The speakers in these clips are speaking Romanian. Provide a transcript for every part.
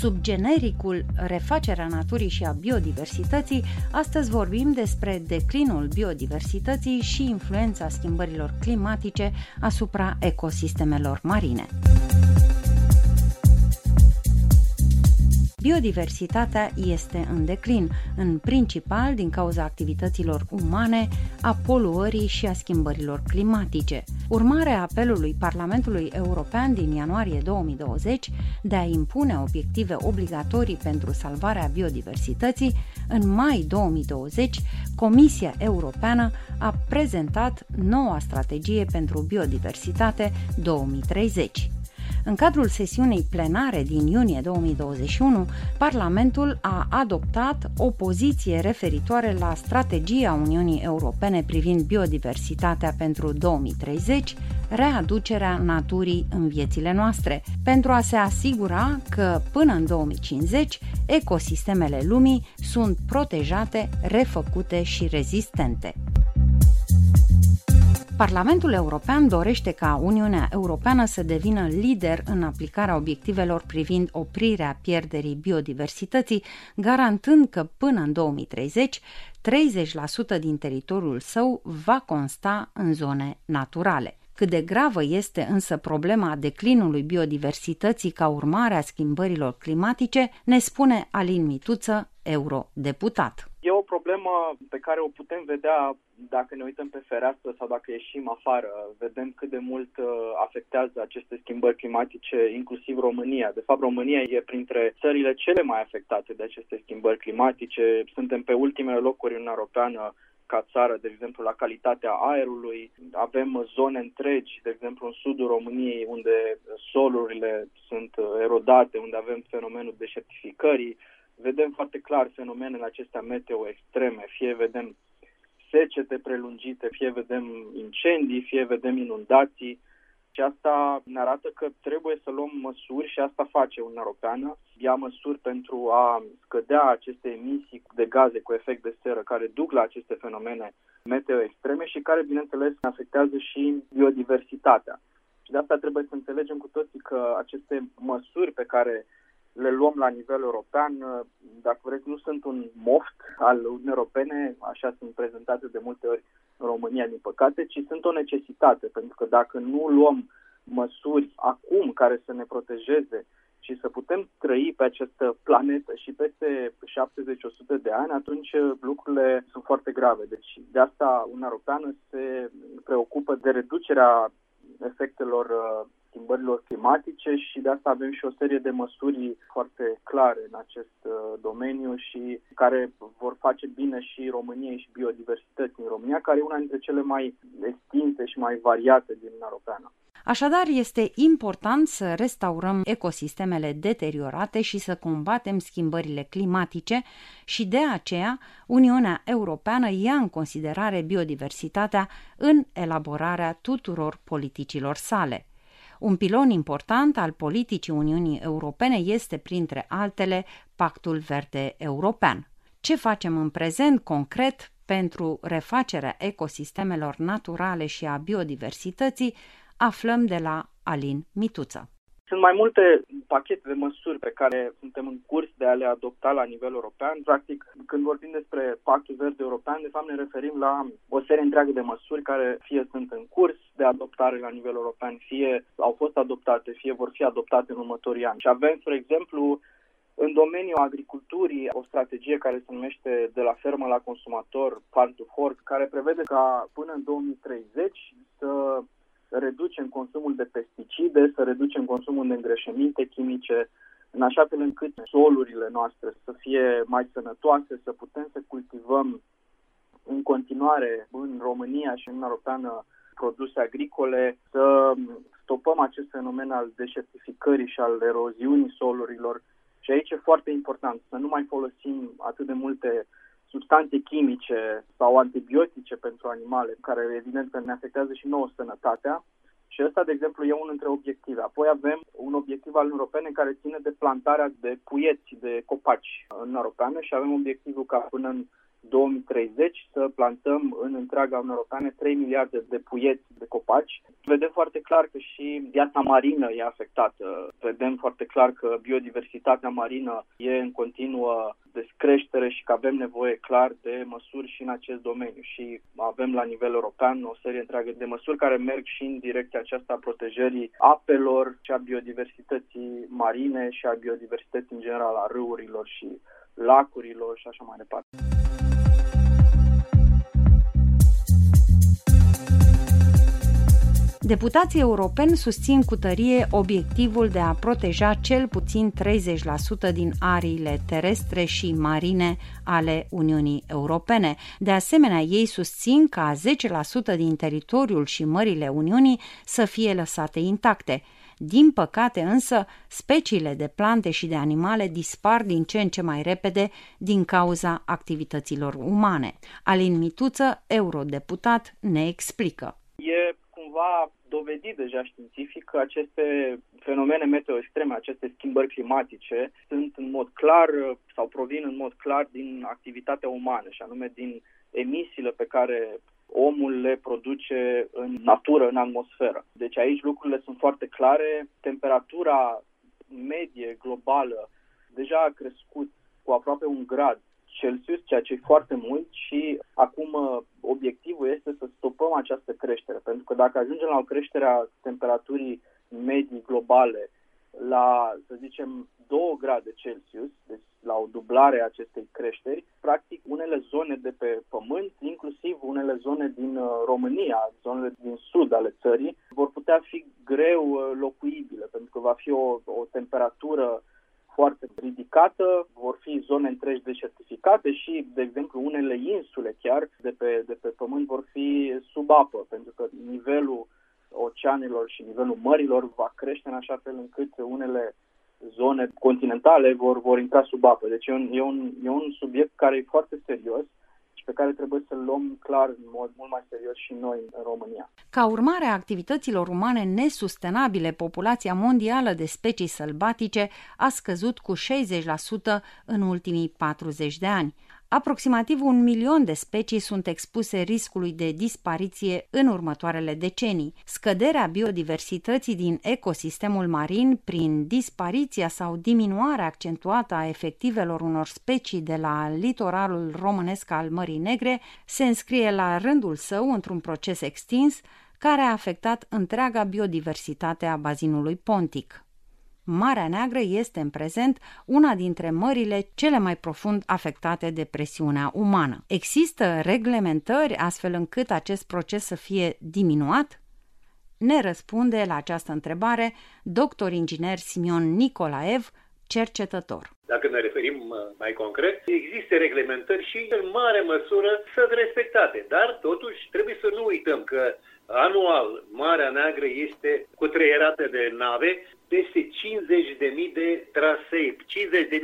Sub genericul Refacerea naturii și a biodiversității, astăzi vorbim despre declinul biodiversității și influența schimbărilor climatice asupra ecosistemelor marine. Biodiversitatea este în declin, în principal din cauza activităților umane, a poluării și a schimbărilor climatice. Urmarea apelului Parlamentului European din ianuarie 2020 de a impune obiective obligatorii pentru salvarea biodiversității, în mai 2020, Comisia Europeană a prezentat noua strategie pentru biodiversitate 2030. În cadrul sesiunii plenare din iunie 2021, Parlamentul a adoptat o poziție referitoare la strategia Uniunii Europene privind biodiversitatea pentru 2030, readucerea naturii în viețile noastre, pentru a se asigura că până în 2050 ecosistemele lumii sunt protejate, refăcute și rezistente. Parlamentul European dorește ca Uniunea Europeană să devină lider în aplicarea obiectivelor privind oprirea pierderii biodiversității, garantând că până în 2030 30% din teritoriul său va consta în zone naturale. Cât de gravă este însă problema declinului biodiversității ca urmare a schimbărilor climatice, ne spune Alin Mituță, eurodeputat. E o problemă pe care o putem vedea dacă ne uităm pe fereastră sau dacă ieșim afară. Vedem cât de mult uh, afectează aceste schimbări climatice, inclusiv România. De fapt, România e printre țările cele mai afectate de aceste schimbări climatice. Suntem pe ultimele locuri în Europeană ca țară, de exemplu, la calitatea aerului. Avem zone întregi, de exemplu, în sudul României, unde solurile sunt erodate, unde avem fenomenul deșertificării vedem foarte clar fenomenele acestea meteo extreme, fie vedem secete prelungite, fie vedem incendii, fie vedem inundații. Și asta ne arată că trebuie să luăm măsuri și asta face Uniunea Europeană. Ia măsuri pentru a scădea aceste emisii de gaze cu efect de seră care duc la aceste fenomene meteo extreme și care, bineînțeles, afectează și biodiversitatea. Și de asta trebuie să înțelegem cu toții că aceste măsuri pe care le luăm la nivel european, dacă vreți, nu sunt un moft al Uniunii Europene, așa sunt prezentate de multe ori în România, din păcate, ci sunt o necesitate, pentru că dacă nu luăm măsuri acum care să ne protejeze și să putem trăi pe această planetă și peste 70-100 de ani, atunci lucrurile sunt foarte grave. Deci de asta Uniunea Europeană se preocupă de reducerea efectelor schimbărilor climatice și de asta avem și o serie de măsuri foarte clare în acest uh, domeniu și care vor face bine și României și biodiversității în România, care e una dintre cele mai extinse și mai variate din Uniunea Europeană. Așadar, este important să restaurăm ecosistemele deteriorate și să combatem schimbările climatice și de aceea Uniunea Europeană ia în considerare biodiversitatea în elaborarea tuturor politicilor sale. Un pilon important al politicii Uniunii Europene este, printre altele, Pactul Verde European. Ce facem în prezent concret pentru refacerea ecosistemelor naturale și a biodiversității, aflăm de la Alin Mituță. Sunt mai multe pachete de măsuri pe care suntem în curs de a le adopta la nivel european. Practic, când vorbim despre Pactul Verde European, de fapt ne referim la o serie întreagă de măsuri care fie sunt în curs de adoptare la nivel european, fie au fost adoptate, fie vor fi adoptate în următorii ani. Și avem, spre exemplu, în domeniul agriculturii, o strategie care se numește de la fermă la consumator, Farm to Fork, care prevede ca până în 2030 să reducem consumul de pesticide, să reducem consumul de îngrășăminte chimice, în așa fel încât solurile noastre să fie mai sănătoase, să putem să cultivăm în continuare în România și în Europeană produse agricole, să stopăm acest fenomen al deșertificării și al eroziunii solurilor. Și aici e foarte important să nu mai folosim atât de multe substanțe chimice sau antibiotice pentru animale, care evident că ne afectează și nouă sănătatea. Și ăsta, de exemplu, e unul dintre obiective. Apoi avem un obiectiv al Europene care ține de plantarea de puieți, de copaci în Europeană și avem obiectivul ca până în 2030 să plantăm în întreaga Uniune Europeană 3 miliarde de puieți de copaci. Vedem foarte clar că și viața marină e afectată. Vedem foarte clar că biodiversitatea marină e în continuă descreștere și că avem nevoie clar de măsuri și în acest domeniu și avem la nivel european o serie întreagă de măsuri care merg și în direcția aceasta a protejării apelor și a biodiversității marine și a biodiversității în general a râurilor și lacurilor și așa mai departe. Deputații europeni susțin cu tărie obiectivul de a proteja cel puțin 30% din ariile terestre și marine ale Uniunii Europene. De asemenea, ei susțin ca 10% din teritoriul și mările Uniunii să fie lăsate intacte. Din păcate însă, speciile de plante și de animale dispar din ce în ce mai repede din cauza activităților umane. Alin Mituță, eurodeputat, ne explică. E cumva dovedit deja științific că aceste fenomene meteo extreme, aceste schimbări climatice, sunt în mod clar sau provin în mod clar din activitatea umană, și anume din emisiile pe care omul le produce în natură, în atmosferă. Deci aici lucrurile sunt foarte clare. Temperatura medie globală deja a crescut cu aproape un grad Celsius, ceea ce e foarte mult și acum uh, obiectivul este să stopăm această creștere, pentru că dacă ajungem la o creștere a temperaturii medii globale la, să zicem, 2 grade Celsius, deci la o dublare a acestei creșteri, practic unele zone de pe pământ, inclusiv unele zone din uh, România, zonele din sud ale țării, vor putea fi greu uh, locuibile, pentru că va fi o, o temperatură foarte ridicată, vor fi zone întregi deșertificate și, de exemplu, unele insule chiar de pe, de pe pământ vor fi sub apă, pentru că nivelul oceanelor și nivelul mărilor va crește în așa fel încât unele zone continentale vor, vor intra sub apă. Deci e un, e, un, e un subiect care e foarte serios și pe care trebuie să-l luăm clar în mod mult mai serios și noi în România. Ca urmare a activităților umane nesustenabile, populația mondială de specii sălbatice a scăzut cu 60% în ultimii 40 de ani. Aproximativ un milion de specii sunt expuse riscului de dispariție în următoarele decenii. Scăderea biodiversității din ecosistemul marin prin dispariția sau diminuarea accentuată a efectivelor unor specii de la litoralul românesc al Mării Negre se înscrie la rândul său într-un proces extins care a afectat întreaga biodiversitate a bazinului pontic. Marea Neagră este în prezent una dintre mările cele mai profund afectate de presiunea umană. Există reglementări astfel încât acest proces să fie diminuat? Ne răspunde la această întrebare doctor inginer Simion Nicolaev, cercetător. Dacă ne referim uh, mai concret, există reglementări și în mare măsură sunt respectate, dar totuși trebuie să nu uităm că anual Marea Neagră este cutreierată de nave peste 50.000 de trasee.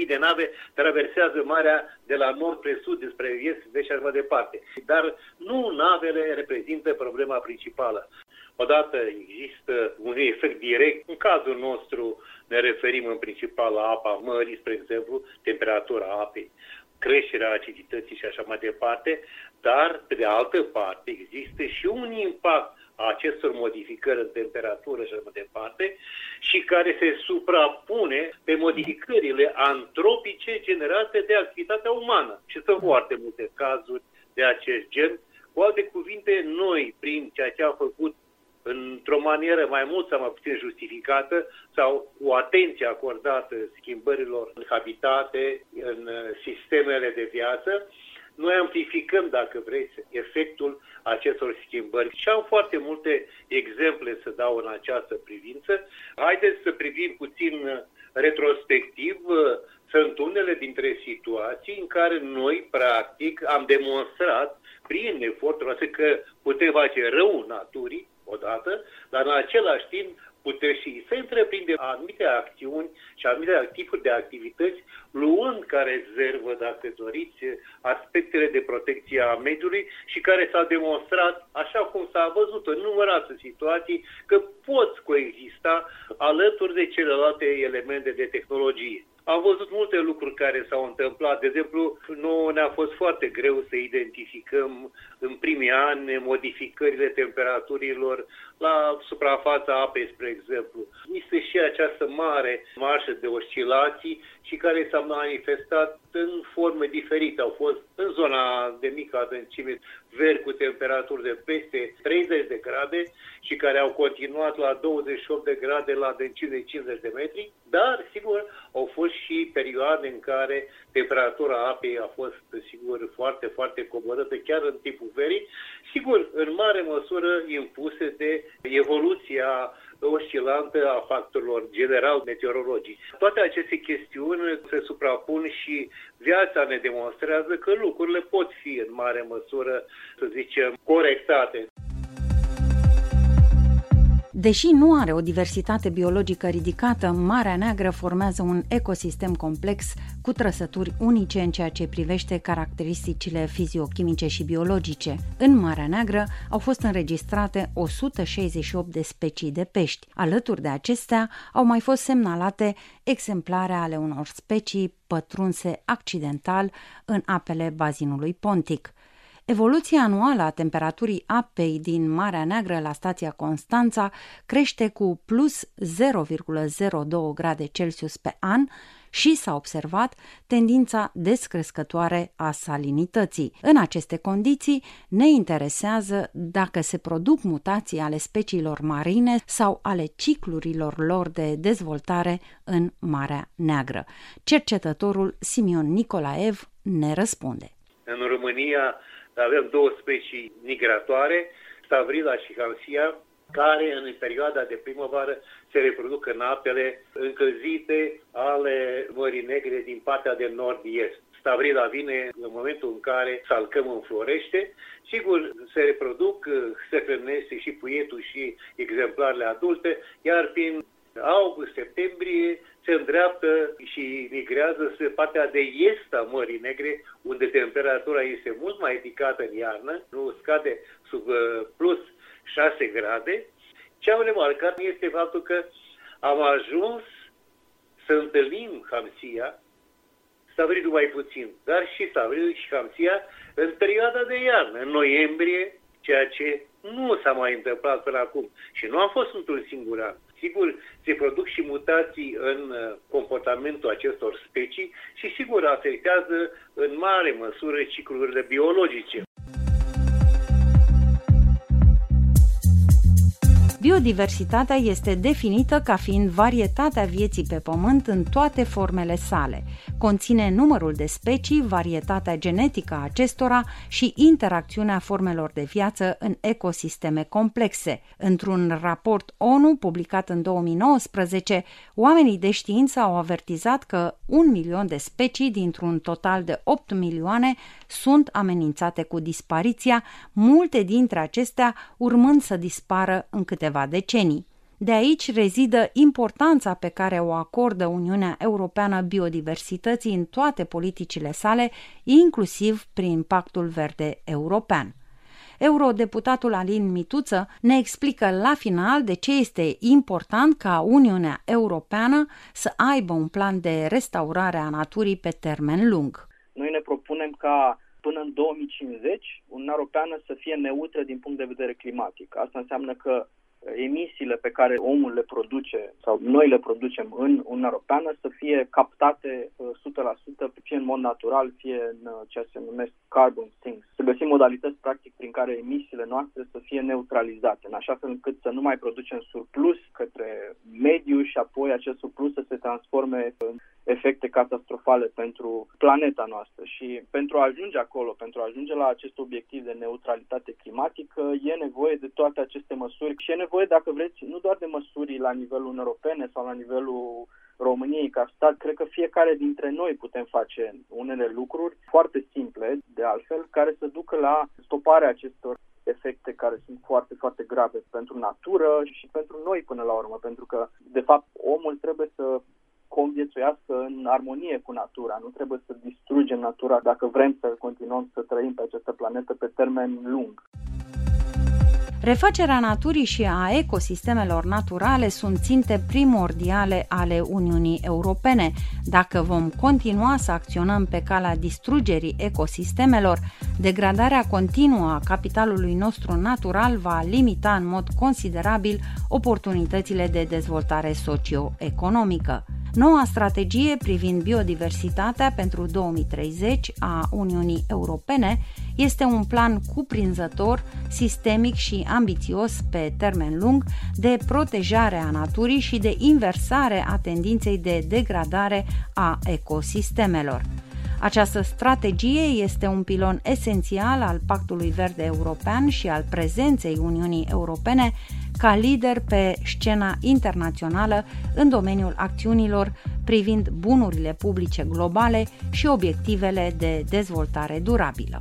50.000 de nave traversează marea de la nord spre sud, despre est, vest și așa mai departe. Dar nu navele reprezintă problema principală. Odată există un efect direct. În cazul nostru ne referim în principal la apa mării, spre exemplu, temperatura apei creșterea acidității și așa mai departe, dar, pe de altă parte, există și un impact a acestor modificări în temperatură și așa mai departe și care se suprapune pe modificările antropice generate de activitatea umană. Și sunt foarte multe cazuri de acest gen. Cu alte cuvinte, noi, prin ceea ce am făcut într-o manieră mai mult sau mai puțin justificată sau cu atenție acordată schimbărilor în habitate, în sistemele de viață, noi amplificăm, dacă vreți, efectul acestor schimbări. Și am foarte multe exemple să dau în această privință. Haideți să privim puțin retrospectiv. Sunt unele dintre situații în care noi, practic, am demonstrat prin efortul noastre că putem face rău naturii, odată, dar în același timp putem și să întreprindem anumite acțiuni și anumite tipuri de activități luând ca rezervă, dacă doriți, aspectele de protecție a mediului și care s-a demonstrat, așa cum s-a văzut în numeroase situații, că pot coexista alături de celelalte elemente de tehnologie. Am văzut multe lucruri care s-au întâmplat. De exemplu, nu ne-a fost foarte greu să identificăm în primii ani modificările temperaturilor la suprafața apei, spre exemplu. Este și această mare marșă de oscilații și care s-a manifestat în forme diferite. Au fost în zona de mică adâncime veri cu temperaturi de peste 30 de grade și care au continuat la 28 de grade la adâncime de 50 de metri, dar, sigur, au fost și perioade în care temperatura apei a fost, sigur, foarte, foarte coborâtă, chiar în timpul verii, sigur, în mare măsură impuse de evoluția oscilantă a factorilor general meteorologici. Toate aceste chestiuni se suprapun și viața ne demonstrează că lucrurile pot fi în mare măsură, să zicem, corectate. Deși nu are o diversitate biologică ridicată, Marea Neagră formează un ecosistem complex cu trăsături unice în ceea ce privește caracteristicile fiziochimice și biologice. În Marea Neagră au fost înregistrate 168 de specii de pești. Alături de acestea au mai fost semnalate exemplare ale unor specii pătrunse accidental în apele bazinului Pontic. Evoluția anuală a temperaturii apei din Marea Neagră la stația Constanța crește cu plus 0,02 grade Celsius pe an și s-a observat tendința descrescătoare a salinității. În aceste condiții ne interesează dacă se produc mutații ale speciilor marine sau ale ciclurilor lor de dezvoltare în Marea Neagră. Cercetătorul Simion Nicolaev ne răspunde. În România avem două specii migratoare, Stavrila și Hansia, care în perioada de primăvară se reproduc în apele încălzite ale Mării Negre din partea de nord-est. Stavrila vine în momentul în care salcăm înflorește. Sigur, se reproduc, se hrănesc și puietul și exemplarele adulte, iar prin august-septembrie se îndreaptă și migrează spre partea de est a Mării Negre, unde temperatura este mult mai ridicată în iarnă, nu scade sub uh, plus 6 grade. Ce am remarcat este faptul că am ajuns să întâlnim Hamsia, Stavridul mai puțin, dar și Stavridul și Hamsia în perioada de iarnă, în noiembrie, ceea ce nu s-a mai întâmplat până acum. Și nu a fost într-un singur an. Sigur, se produc și mutații în uh, comportamentul acestor specii și sigur afectează în mare măsură ciclurile biologice. Biodiversitatea este definită ca fiind varietatea vieții pe pământ în toate formele sale. Conține numărul de specii, varietatea genetică a acestora și interacțiunea formelor de viață în ecosisteme complexe. Într-un raport ONU publicat în 2019, oamenii de știință au avertizat că un milion de specii dintr-un total de 8 milioane sunt amenințate cu dispariția, multe dintre acestea urmând să dispară în câteva câteva decenii. De aici rezidă importanța pe care o acordă Uniunea Europeană biodiversității în toate politicile sale, inclusiv prin Pactul Verde European. Eurodeputatul Alin Mituță ne explică la final de ce este important ca Uniunea Europeană să aibă un plan de restaurare a naturii pe termen lung. Noi ne propunem ca până în 2050 Uniunea Europeană să fie neutră din punct de vedere climatic. Asta înseamnă că emisiile pe care omul le produce sau noi le producem în Uniunea Europeană să fie captate 100% fie în mod natural, fie în uh, ceea ce se numesc carbon sinks. Să găsim modalități practic prin care emisiile noastre să fie neutralizate, în așa fel încât să nu mai producem surplus către mediu și apoi acest surplus să se transforme în efecte catastrofale pentru planeta noastră. Și pentru a ajunge acolo, pentru a ajunge la acest obiectiv de neutralitate climatică, e nevoie de toate aceste măsuri. Și e nevoie, dacă vreți, nu doar de măsuri la nivelul europene sau la nivelul României ca stat, cred că fiecare dintre noi putem face unele lucruri foarte simple, de altfel, care să ducă la stoparea acestor efecte care sunt foarte, foarte grave pentru natură și pentru noi până la urmă, pentru că, de fapt, omul trebuie să conviețuiască în armonie cu natura. Nu trebuie să distrugem natura dacă vrem să continuăm să trăim pe această planetă pe termen lung. Refacerea naturii și a ecosistemelor naturale sunt ținte primordiale ale Uniunii Europene. Dacă vom continua să acționăm pe calea distrugerii ecosistemelor, degradarea continuă a capitalului nostru natural va limita în mod considerabil oportunitățile de dezvoltare socio-economică. Noua strategie privind biodiversitatea pentru 2030 a Uniunii Europene este un plan cuprinzător, sistemic și ambițios pe termen lung de protejare a naturii și de inversare a tendinței de degradare a ecosistemelor. Această strategie este un pilon esențial al Pactului Verde European și al prezenței Uniunii Europene ca lider pe scena internațională în domeniul acțiunilor privind bunurile publice globale și obiectivele de dezvoltare durabilă.